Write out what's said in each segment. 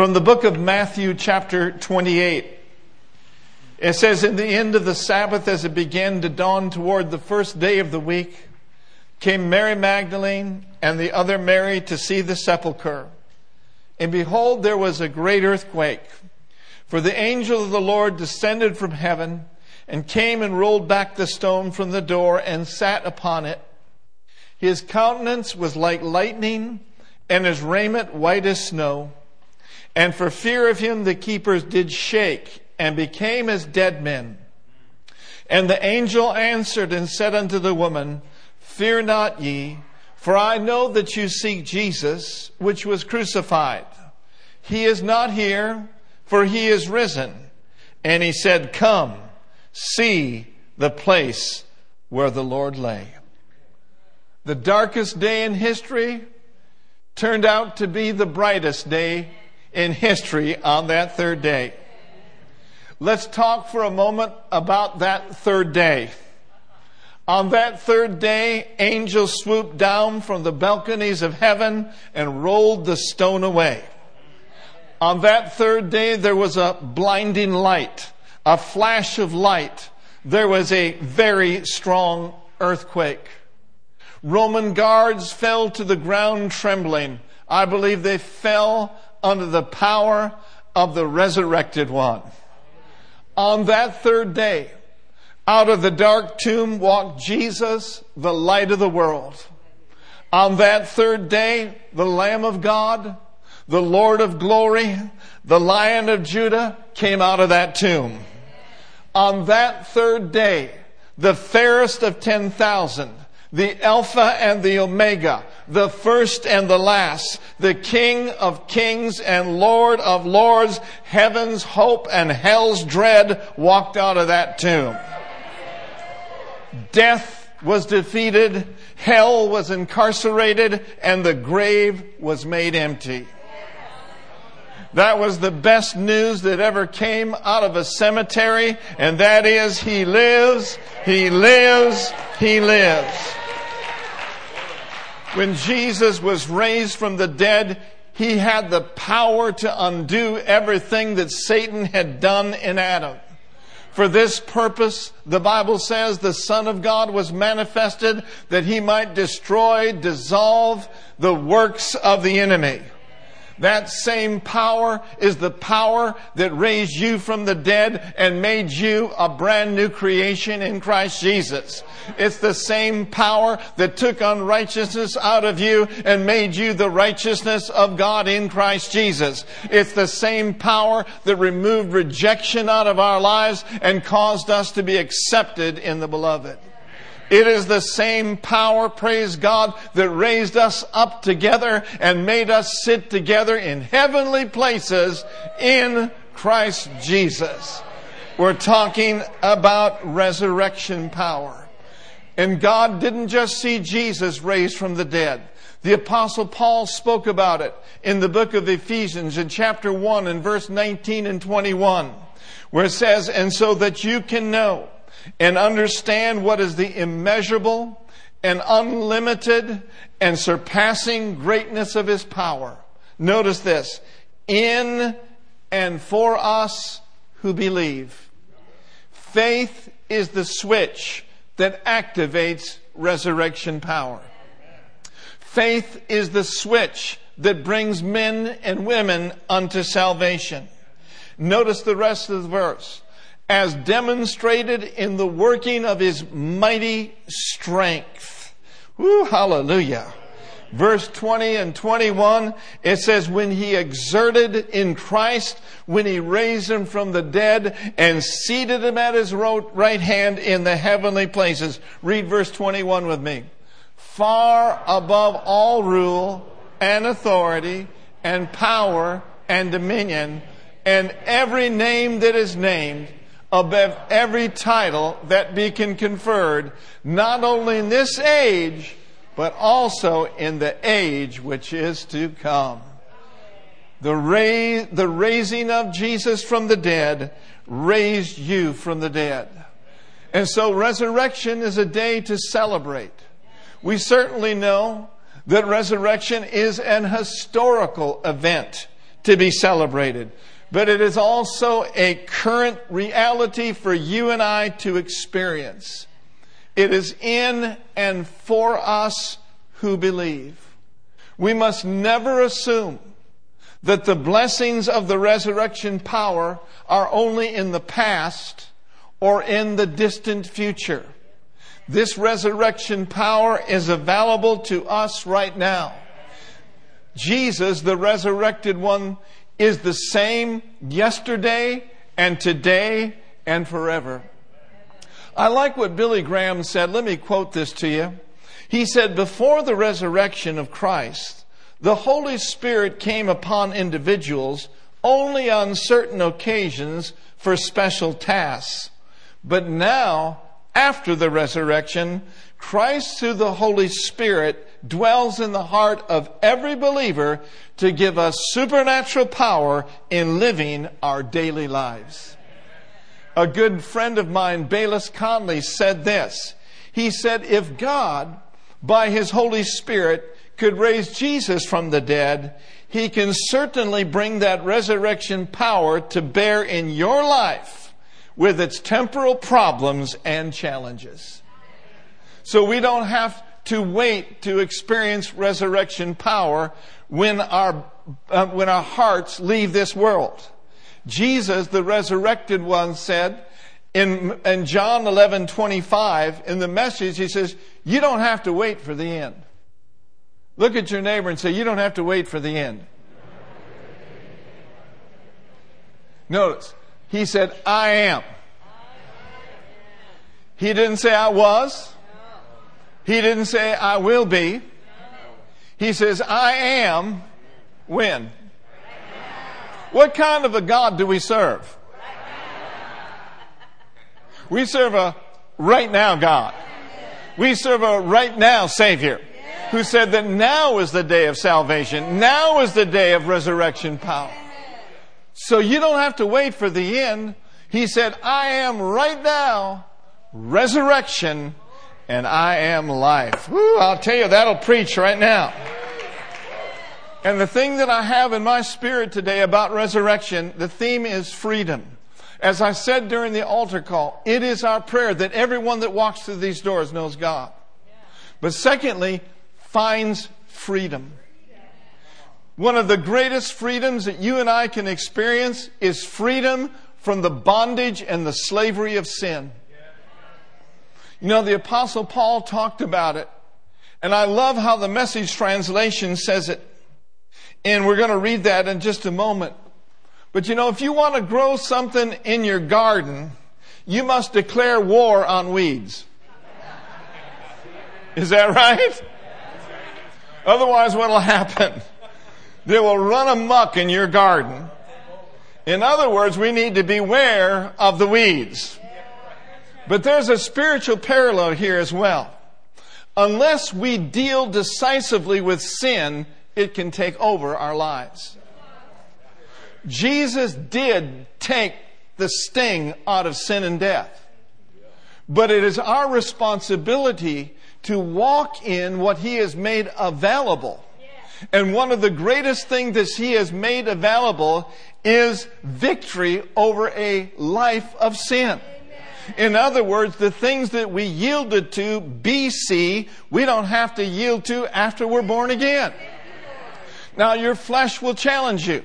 from the book of Matthew, chapter 28. It says, In the end of the Sabbath, as it began to dawn toward the first day of the week, came Mary Magdalene and the other Mary to see the sepulchre. And behold, there was a great earthquake. For the angel of the Lord descended from heaven and came and rolled back the stone from the door and sat upon it. His countenance was like lightning and his raiment white as snow. And for fear of him, the keepers did shake and became as dead men. And the angel answered and said unto the woman, Fear not ye, for I know that you seek Jesus, which was crucified. He is not here for he is risen. And he said, Come, see the place where the Lord lay. The darkest day in history turned out to be the brightest day in history on that third day. Let's talk for a moment about that third day. On that third day, angels swooped down from the balconies of heaven and rolled the stone away. On that third day, there was a blinding light, a flash of light. There was a very strong earthquake. Roman guards fell to the ground trembling. I believe they fell under the power of the resurrected one. On that third day, out of the dark tomb walked Jesus, the light of the world. On that third day, the Lamb of God the Lord of glory, the Lion of Judah, came out of that tomb. On that third day, the fairest of 10,000, the Alpha and the Omega, the first and the last, the King of kings and Lord of lords, heaven's hope and hell's dread walked out of that tomb. Death was defeated, hell was incarcerated, and the grave was made empty. That was the best news that ever came out of a cemetery, and that is He lives, He lives, He lives. When Jesus was raised from the dead, He had the power to undo everything that Satan had done in Adam. For this purpose, the Bible says the Son of God was manifested that He might destroy, dissolve the works of the enemy. That same power is the power that raised you from the dead and made you a brand new creation in Christ Jesus. It's the same power that took unrighteousness out of you and made you the righteousness of God in Christ Jesus. It's the same power that removed rejection out of our lives and caused us to be accepted in the beloved. It is the same power, praise God, that raised us up together and made us sit together in heavenly places in Christ Jesus. We're talking about resurrection power. And God didn't just see Jesus raised from the dead. The apostle Paul spoke about it in the book of Ephesians in chapter 1 and verse 19 and 21, where it says, and so that you can know and understand what is the immeasurable and unlimited and surpassing greatness of his power. Notice this in and for us who believe. Faith is the switch that activates resurrection power. Faith is the switch that brings men and women unto salvation. Notice the rest of the verse as demonstrated in the working of his mighty strength. Hallelujah. Verse 20 and 21, it says, when he exerted in Christ, when he raised him from the dead and seated him at his right hand in the heavenly places. Read verse 21 with me. Far above all rule and authority and power and dominion and every name that is named, above every title that be can conferred, not only in this age, but also in the age which is to come. The, ra- the raising of Jesus from the dead raised you from the dead. And so resurrection is a day to celebrate. We certainly know that resurrection is an historical event to be celebrated, but it is also a current reality for you and I to experience. It is in and for us who believe. We must never assume that the blessings of the resurrection power are only in the past or in the distant future. This resurrection power is available to us right now. Jesus, the resurrected one, is the same yesterday and today and forever. I like what Billy Graham said. Let me quote this to you. He said, Before the resurrection of Christ, the Holy Spirit came upon individuals only on certain occasions for special tasks. But now, after the resurrection, Christ through the Holy Spirit dwells in the heart of every believer to give us supernatural power in living our daily lives. A good friend of mine, Bayless Conley, said this. He said, if God, by His Holy Spirit, could raise Jesus from the dead, He can certainly bring that resurrection power to bear in your life with its temporal problems and challenges. So we don't have to wait to experience resurrection power when our, uh, when our hearts leave this world. Jesus, the resurrected one, said in, in John 11, 25, in the message, he says, you don't have to wait for the end. Look at your neighbor and say, You don't have to wait for the end. Notice, he said, I am. He didn't say I was. He didn't say I will be. He says, I am when? What kind of a God do we serve? We serve a right now God. We serve a right now Savior who said that now is the day of salvation. Now is the day of resurrection power. So you don't have to wait for the end. He said, I am right now resurrection and I am life. Woo, I'll tell you, that'll preach right now. And the thing that I have in my spirit today about resurrection, the theme is freedom. As I said during the altar call, it is our prayer that everyone that walks through these doors knows God. But secondly, finds freedom. One of the greatest freedoms that you and I can experience is freedom from the bondage and the slavery of sin. You know, the Apostle Paul talked about it, and I love how the message translation says it. And we're going to read that in just a moment. But you know, if you want to grow something in your garden, you must declare war on weeds. Is that right? Otherwise, what will happen? They will run amuck in your garden. In other words, we need to beware of the weeds. But there's a spiritual parallel here as well. Unless we deal decisively with sin, it can take over our lives. Jesus did take the sting out of sin and death. But it is our responsibility to walk in what He has made available. And one of the greatest things that He has made available is victory over a life of sin. In other words, the things that we yielded to BC, we don't have to yield to after we're born again. Now your flesh will challenge you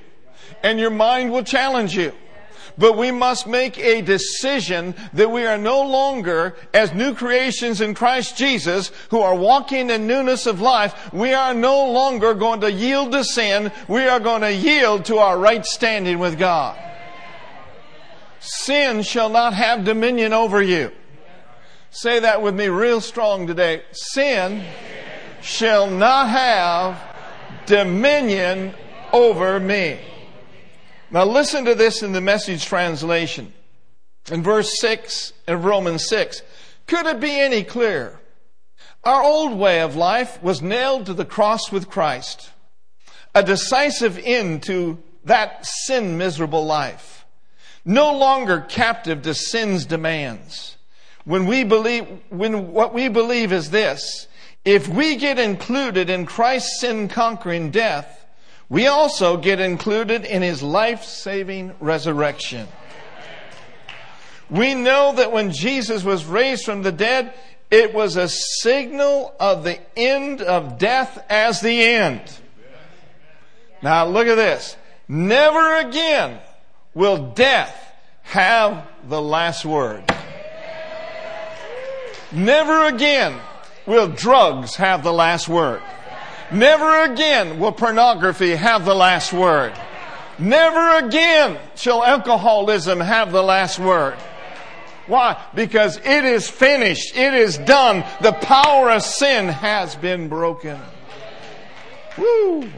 and your mind will challenge you. But we must make a decision that we are no longer, as new creations in Christ Jesus, who are walking in newness of life, we are no longer going to yield to sin. We are going to yield to our right standing with God. Sin shall not have dominion over you. Say that with me real strong today. Sin shall not have dominion over me. Now listen to this in the message translation. In verse 6 of Romans 6. Could it be any clearer? Our old way of life was nailed to the cross with Christ. A decisive end to that sin miserable life. No longer captive to sin's demands. When we believe, when what we believe is this, if we get included in Christ's sin conquering death, we also get included in his life saving resurrection. We know that when Jesus was raised from the dead, it was a signal of the end of death as the end. Now look at this. Never again will death have the last word. Never again will drugs have the last word. Never again will pornography have the last word. Never again shall alcoholism have the last word. Why? Because it is finished. It is done. The power of sin has been broken. Woo!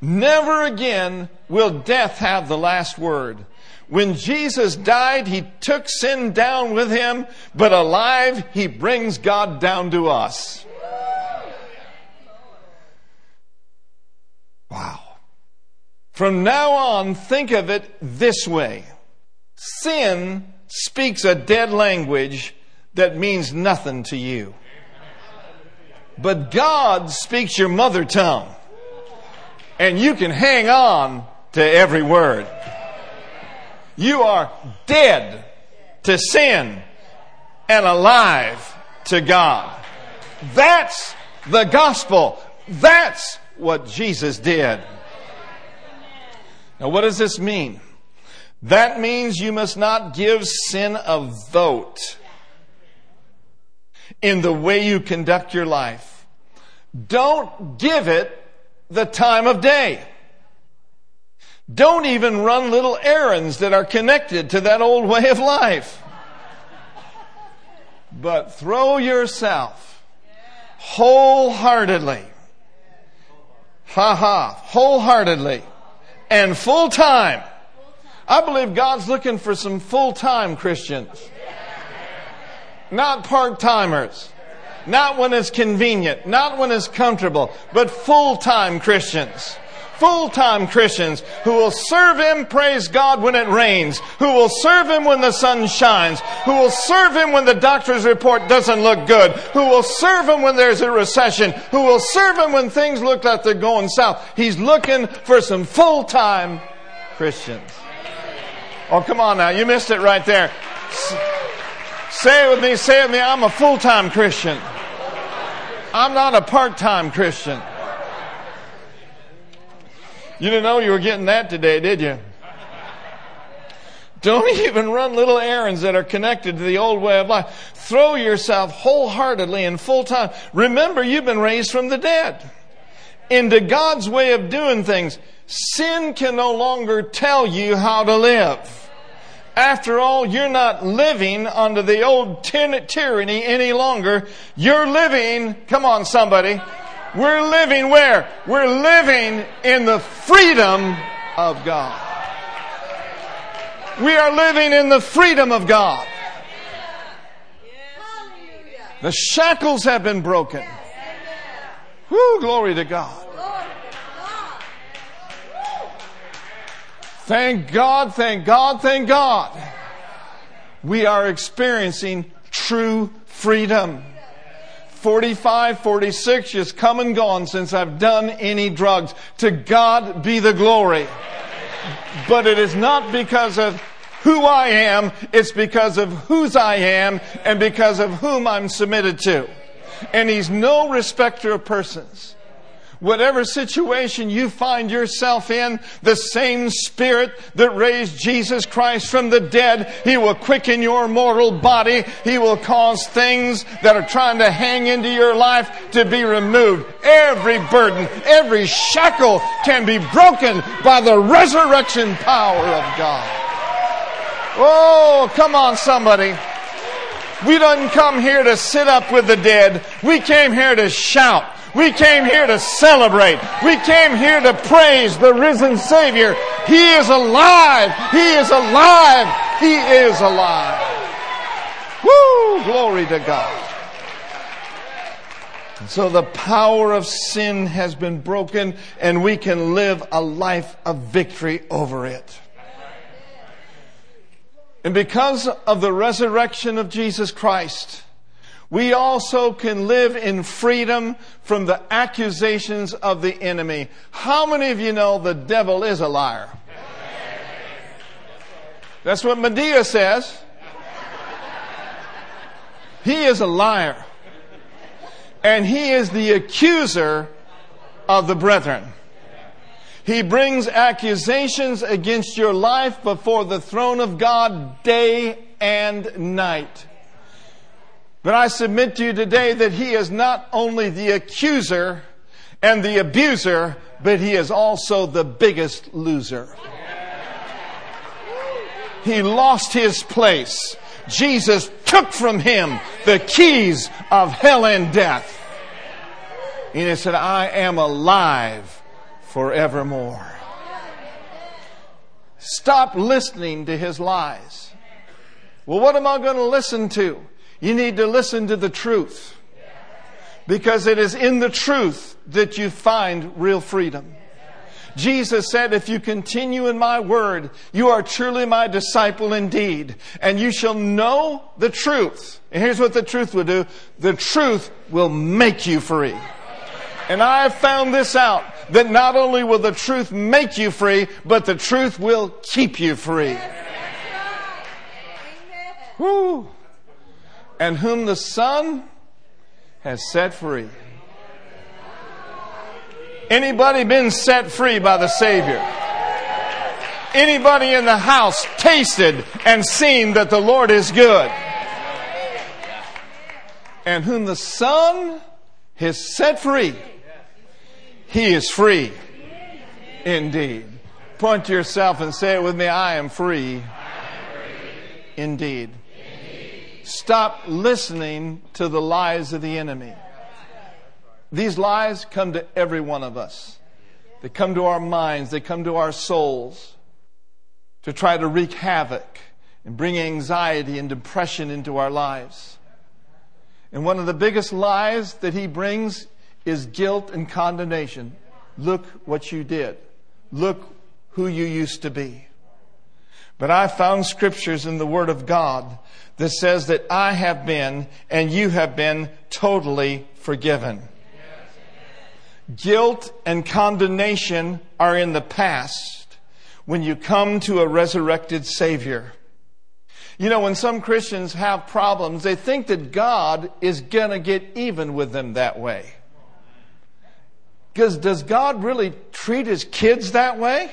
Never again will death have the last word. When Jesus died, he took sin down with him, but alive, he brings God down to us. Wow. From now on, think of it this way. Sin speaks a dead language that means nothing to you. But God speaks your mother tongue. And you can hang on to every word. You are dead to sin and alive to God. That's the gospel. That's what Jesus did. Now, what does this mean? That means you must not give sin a vote in the way you conduct your life. Don't give it the time of day. Don't even run little errands that are connected to that old way of life. But throw yourself wholeheartedly, ha ha, wholeheartedly and full time. I believe God's looking for some full time Christians. Not part timers. Not when it's convenient. Not when it's comfortable. But full time Christians full time Christians who will serve Him, praise God, when it rains, who will serve Him when the sun shines, who will serve Him when the doctor's report doesn't look good, who will serve Him when there's a recession, who will serve Him when things look like they're going south. He's looking for some full time Christians. Oh, come on now. You missed it right there. Say it with me. Say it with me. I'm a full time Christian. I'm not a part time Christian. You didn't know you were getting that today, did you? Don't even run little errands that are connected to the old way of life. Throw yourself wholeheartedly and full time. Remember, you've been raised from the dead into God's way of doing things. Sin can no longer tell you how to live. After all, you're not living under the old tyranny any longer. You're living, come on somebody, we're living where? We're living in the freedom of God. We are living in the freedom of God. The shackles have been broken. Whoo, glory to God. Thank God, thank God, thank God. We are experiencing true freedom. 45, 46 just come and gone since I've done any drugs. To God be the glory. But it is not because of who I am, it's because of whose I am and because of whom I'm submitted to. And He's no respecter of persons. Whatever situation you find yourself in, the same Spirit that raised Jesus Christ from the dead, He will quicken your mortal body. He will cause things that are trying to hang into your life to be removed. Every burden, every shackle can be broken by the resurrection power of God. Oh, come on, somebody. We didn't come here to sit up with the dead. We came here to shout. We came here to celebrate. We came here to praise the risen Savior. He is alive. He is alive. He is alive. Woo! Glory to God. So the power of sin has been broken and we can live a life of victory over it. And because of the resurrection of Jesus Christ, we also can live in freedom from the accusations of the enemy. How many of you know the devil is a liar? That's what Madea says. He is a liar. And he is the accuser of the brethren. He brings accusations against your life before the throne of God day and night. But I submit to you today that he is not only the accuser and the abuser, but he is also the biggest loser. He lost his place. Jesus took from him the keys of hell and death. And he said, I am alive forevermore. Stop listening to his lies. Well, what am I going to listen to? You need to listen to the truth. Because it is in the truth that you find real freedom. Jesus said, If you continue in my word, you are truly my disciple indeed, and you shall know the truth. And here's what the truth will do the truth will make you free. And I have found this out that not only will the truth make you free, but the truth will keep you free. Woo and whom the Son has set free. Anybody been set free by the Savior? Anybody in the house tasted and seen that the Lord is good? And whom the Son has set free, he is free indeed. Point to yourself and say it with me I am free indeed. Stop listening to the lies of the enemy. These lies come to every one of us. They come to our minds, they come to our souls to try to wreak havoc and bring anxiety and depression into our lives. And one of the biggest lies that he brings is guilt and condemnation. Look what you did. Look who you used to be. But I found scriptures in the Word of God that says that I have been and you have been totally forgiven. Guilt and condemnation are in the past when you come to a resurrected Savior. You know, when some Christians have problems, they think that God is going to get even with them that way. Because does God really treat his kids that way?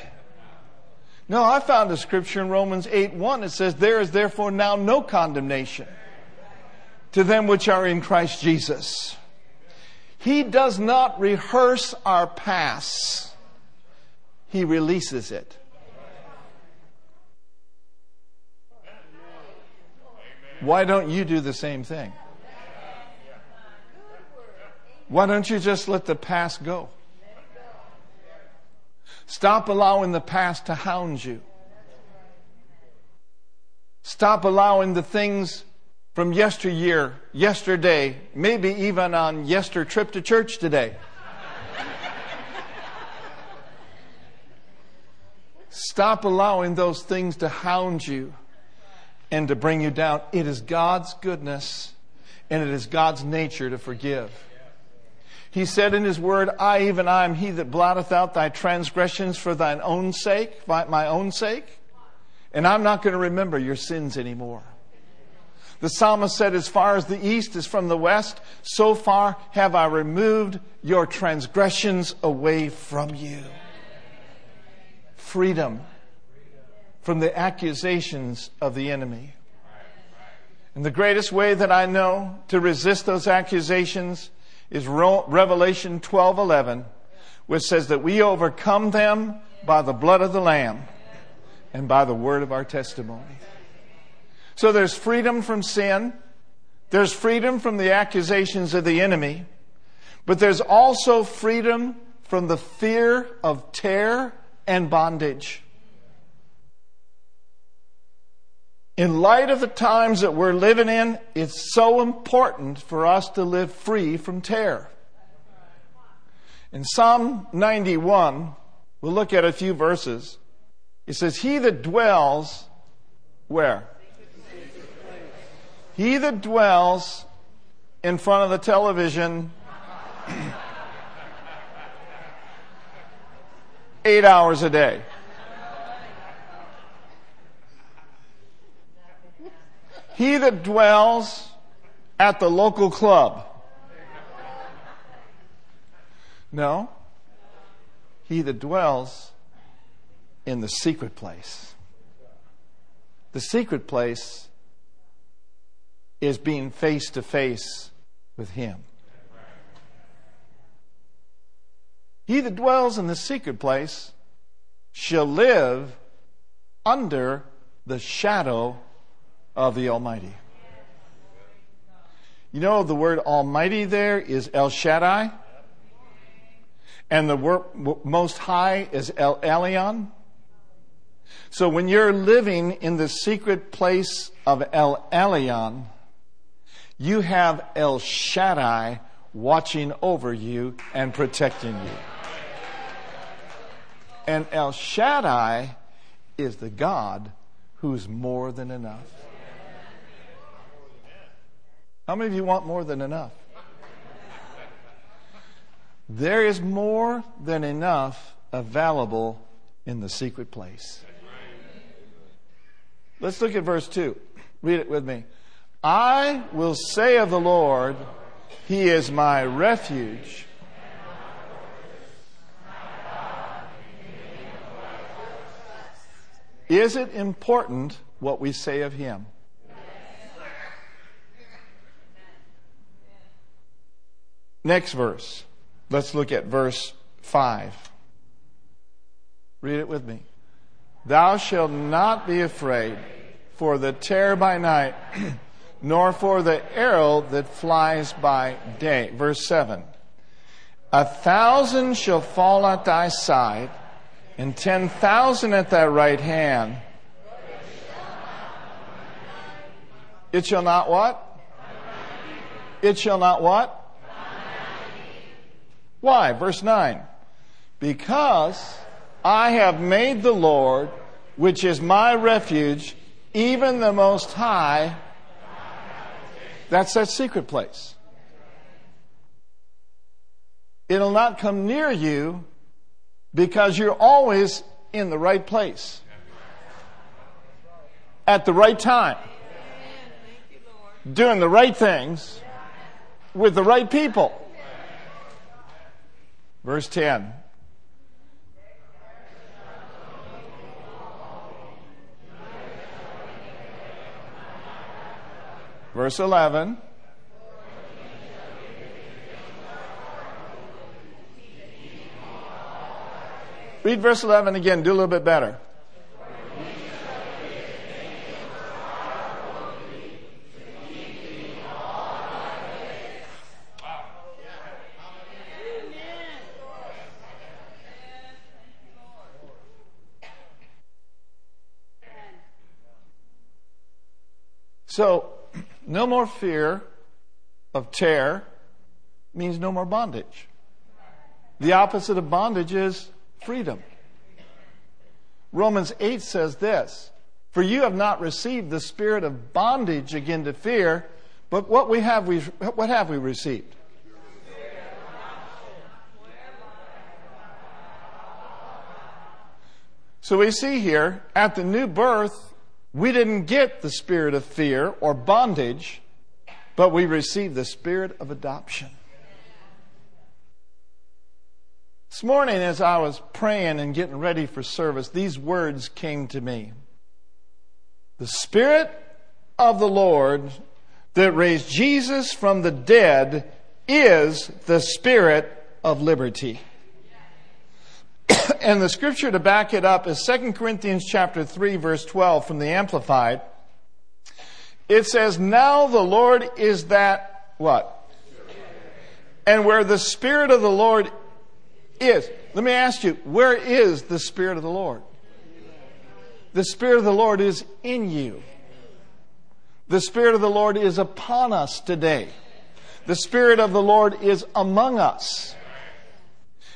No, I found a scripture in Romans 8 1 It says, There is therefore now no condemnation to them which are in Christ Jesus. He does not rehearse our past, He releases it. Why don't you do the same thing? Why don't you just let the past go? Stop allowing the past to hound you. Stop allowing the things from yesteryear, yesterday, maybe even on yester trip to church today. Stop allowing those things to hound you and to bring you down. It is God's goodness and it is God's nature to forgive. He said in his word, I even I am he that blotteth out thy transgressions for thine own sake, my own sake. And I'm not going to remember your sins anymore. The psalmist said, As far as the east is from the west, so far have I removed your transgressions away from you. Freedom from the accusations of the enemy. And the greatest way that I know to resist those accusations is Revelation 12:11, which says that we overcome them by the blood of the lamb and by the word of our testimony. So there's freedom from sin, there's freedom from the accusations of the enemy, but there's also freedom from the fear of terror and bondage. In light of the times that we're living in, it's so important for us to live free from terror. In Psalm 91, we'll look at a few verses. It says, He that dwells where? He that dwells in front of the television eight hours a day. He that dwells at the local club. No. He that dwells in the secret place. The secret place is being face to face with Him. He that dwells in the secret place shall live under the shadow of the Almighty. You know, the word Almighty there is El Shaddai, and the word Most High is El Elyon. So when you're living in the secret place of El Elyon, you have El Shaddai watching over you and protecting you. And El Shaddai is the God who's more than enough. How many of you want more than enough? There is more than enough available in the secret place. Let's look at verse 2. Read it with me. I will say of the Lord, He is my refuge. Is it important what we say of Him? Next verse. Let's look at verse 5. Read it with me. Thou shalt not be afraid for the terror by night, nor for the arrow that flies by day. Verse 7. A thousand shall fall at thy side, and ten thousand at thy right hand. It shall not what? It shall not what? Why? Verse 9. Because I have made the Lord, which is my refuge, even the Most High. That's that secret place. It'll not come near you because you're always in the right place at the right time, doing the right things with the right people. Verse 10. Verse 11. Read verse 11 again, do a little bit better. So, no more fear of terror means no more bondage. The opposite of bondage is freedom. Romans 8 says this For you have not received the spirit of bondage again to fear, but what, we have, we, what have we received? So we see here, at the new birth, we didn't get the spirit of fear or bondage, but we received the spirit of adoption. This morning, as I was praying and getting ready for service, these words came to me. The Spirit of the Lord that raised Jesus from the dead is the Spirit of liberty. and the scripture to back it up is 2 Corinthians chapter 3 verse 12 from the Amplified. It says, now the Lord is that what? And where the Spirit of the Lord is, let me ask you, where is the Spirit of the Lord? The Spirit of the Lord is in you. The Spirit of the Lord is upon us today. The Spirit of the Lord is among us.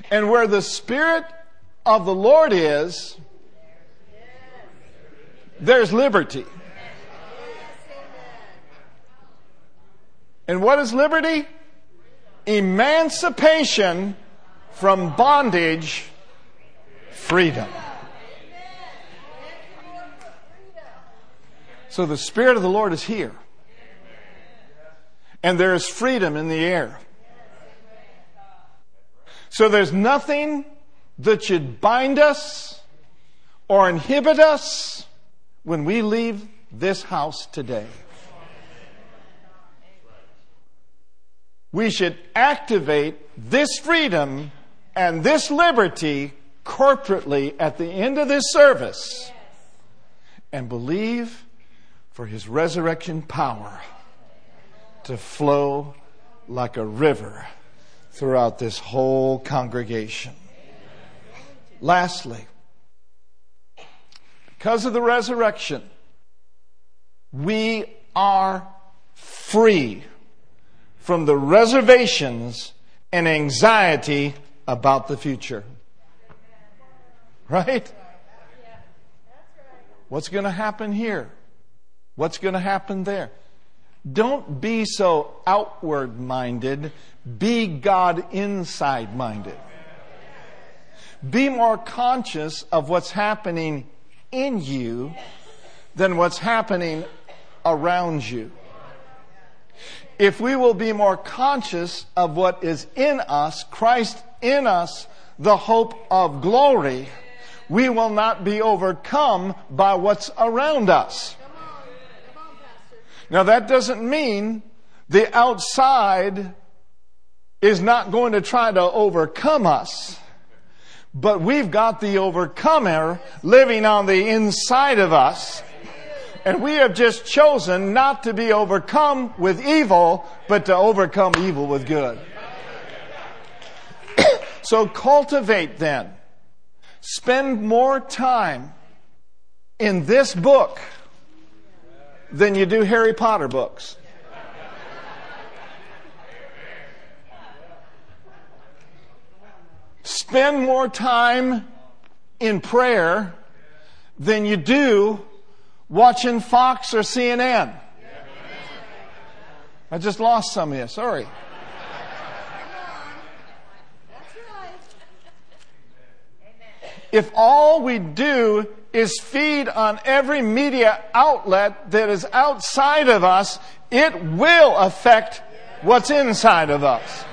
And where the Spirit of the Lord is, there's liberty. And what is liberty? Emancipation from bondage, freedom. So the Spirit of the Lord is here. And there is freedom in the air. So there's nothing that should bind us or inhibit us when we leave this house today. We should activate this freedom and this liberty corporately at the end of this service and believe for his resurrection power to flow like a river throughout this whole congregation. Lastly, because of the resurrection, we are free from the reservations and anxiety about the future. Right? What's going to happen here? What's going to happen there? Don't be so outward minded. Be God inside minded. Be more conscious of what's happening in you than what's happening around you. If we will be more conscious of what is in us, Christ in us, the hope of glory, we will not be overcome by what's around us. Now, that doesn't mean the outside is not going to try to overcome us. But we've got the overcomer living on the inside of us. And we have just chosen not to be overcome with evil, but to overcome evil with good. so cultivate then. Spend more time in this book than you do Harry Potter books. Spend more time in prayer than you do watching Fox or CNN. I just lost some of you. Sorry. If all we do is feed on every media outlet that is outside of us, it will affect what's inside of us.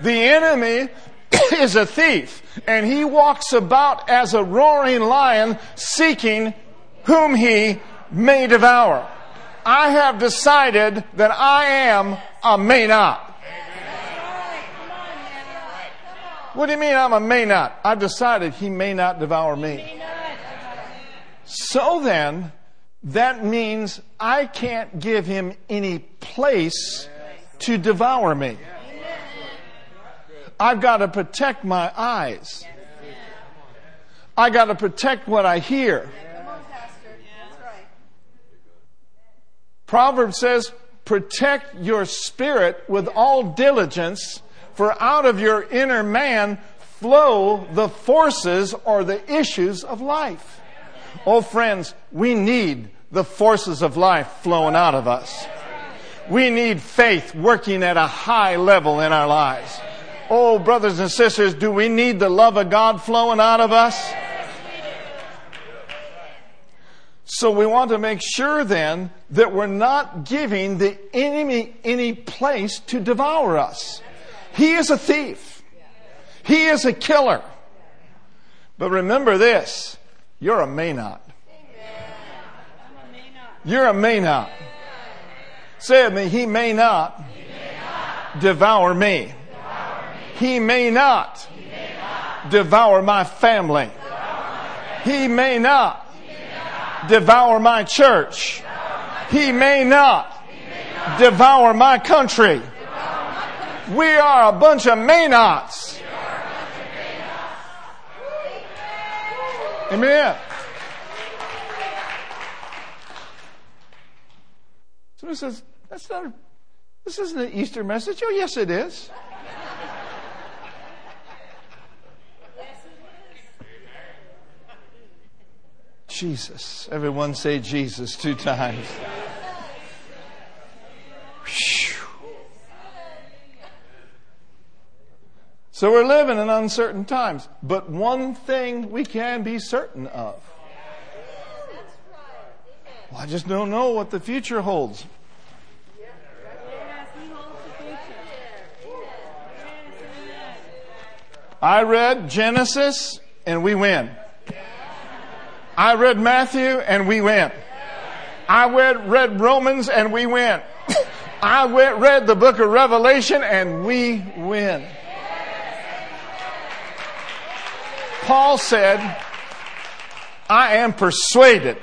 The enemy is a thief, and he walks about as a roaring lion seeking whom he may devour. I have decided that I am a may not. What do you mean I'm a may not? I've decided he may not devour me. So then, that means I can't give him any place to devour me. I've got to protect my eyes. I got to protect what I hear. Proverbs says, protect your spirit with all diligence for out of your inner man flow the forces or the issues of life. Oh, friends, we need the forces of life flowing out of us. We need faith working at a high level in our lives. Oh, brothers and sisters, do we need the love of God flowing out of us? So we want to make sure then that we're not giving the enemy any place to devour us. He is a thief. He is a killer. But remember this you're a may not. You're a may not. Say it me, he may not, devour me. He may not, devour my family. He may not, devour my church. He may not, devour my country. We are a bunch of Maynots. Amen. Somebody says, that's not this isn't an Easter message. Oh, yes, it is. Jesus. Everyone say Jesus two times. So we're living in uncertain times, but one thing we can be certain of. Well, I just don't know what the future holds. I read Genesis and we win. I read Matthew and we win. I read, read Romans and we win. I went, read the book of Revelation and we win. Paul said, I am persuaded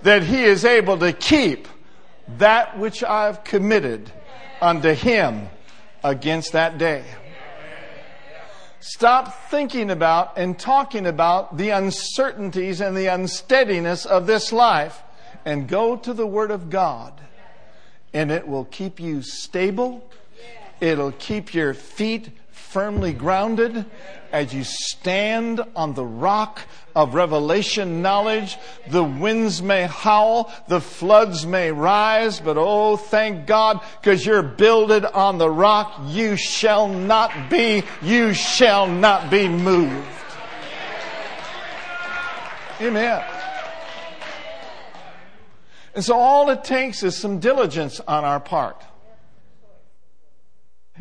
that he is able to keep that which I've committed unto him against that day. Stop thinking about and talking about the uncertainties and the unsteadiness of this life and go to the Word of God. And it will keep you stable. It'll keep your feet firmly grounded as you stand on the rock of revelation knowledge. The winds may howl, the floods may rise, but oh, thank God, because you're builded on the rock. You shall not be, you shall not be moved. Amen. And so all it takes is some diligence on our part.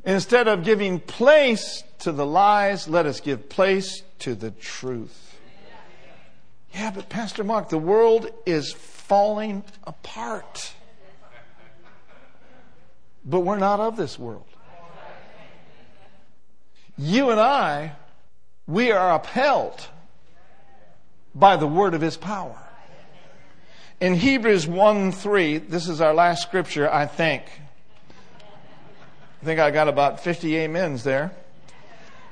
Instead of giving place to the lies, let us give place to the truth. Yeah, but Pastor Mark, the world is falling apart. But we're not of this world. You and I, we are upheld by the word of his power. In Hebrews 1 3, this is our last scripture, I think. I think I got about 50 amens there.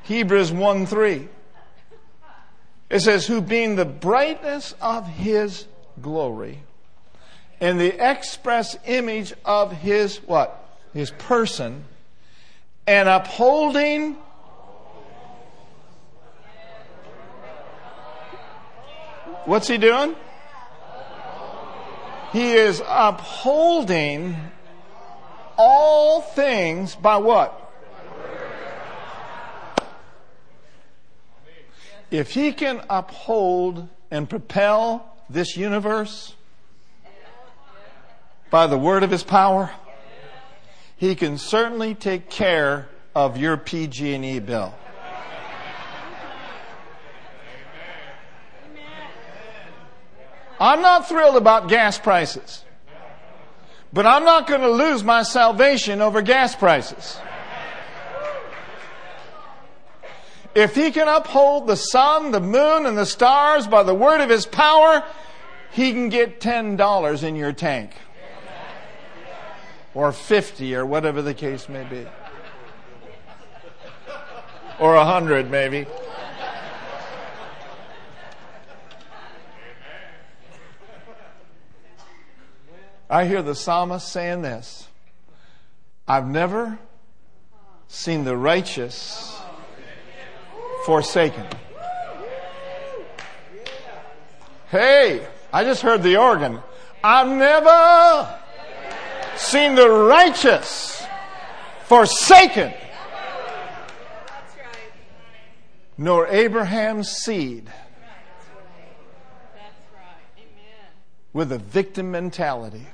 Hebrews 1 3. It says, Who being the brightness of his glory and the express image of his what? His person and upholding What's he doing? He is upholding all things by what? If he can uphold and propel this universe by the word of his power, he can certainly take care of your PG&E bill. I'm not thrilled about gas prices. But I'm not going to lose my salvation over gas prices. If he can uphold the sun, the moon, and the stars by the word of his power, he can get $10 in your tank. Or 50 or whatever the case may be. Or a 100 maybe. I hear the psalmist saying this. I've never seen the righteous forsaken. Hey, I just heard the organ. I've never seen the righteous forsaken, nor Abraham's seed with a victim mentality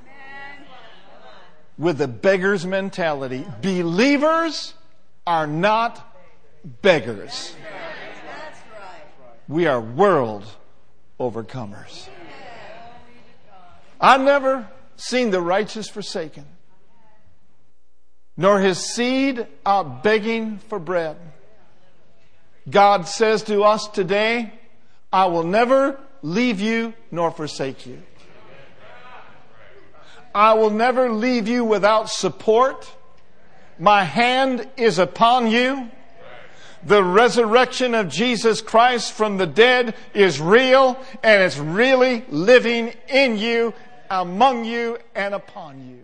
with the beggar's mentality. Believers are not beggars. We are world overcomers. I've never seen the righteous forsaken, nor his seed out begging for bread. God says to us today, I will never leave you nor forsake you. I will never leave you without support. My hand is upon you. The resurrection of Jesus Christ from the dead is real and it's really living in you, among you, and upon you.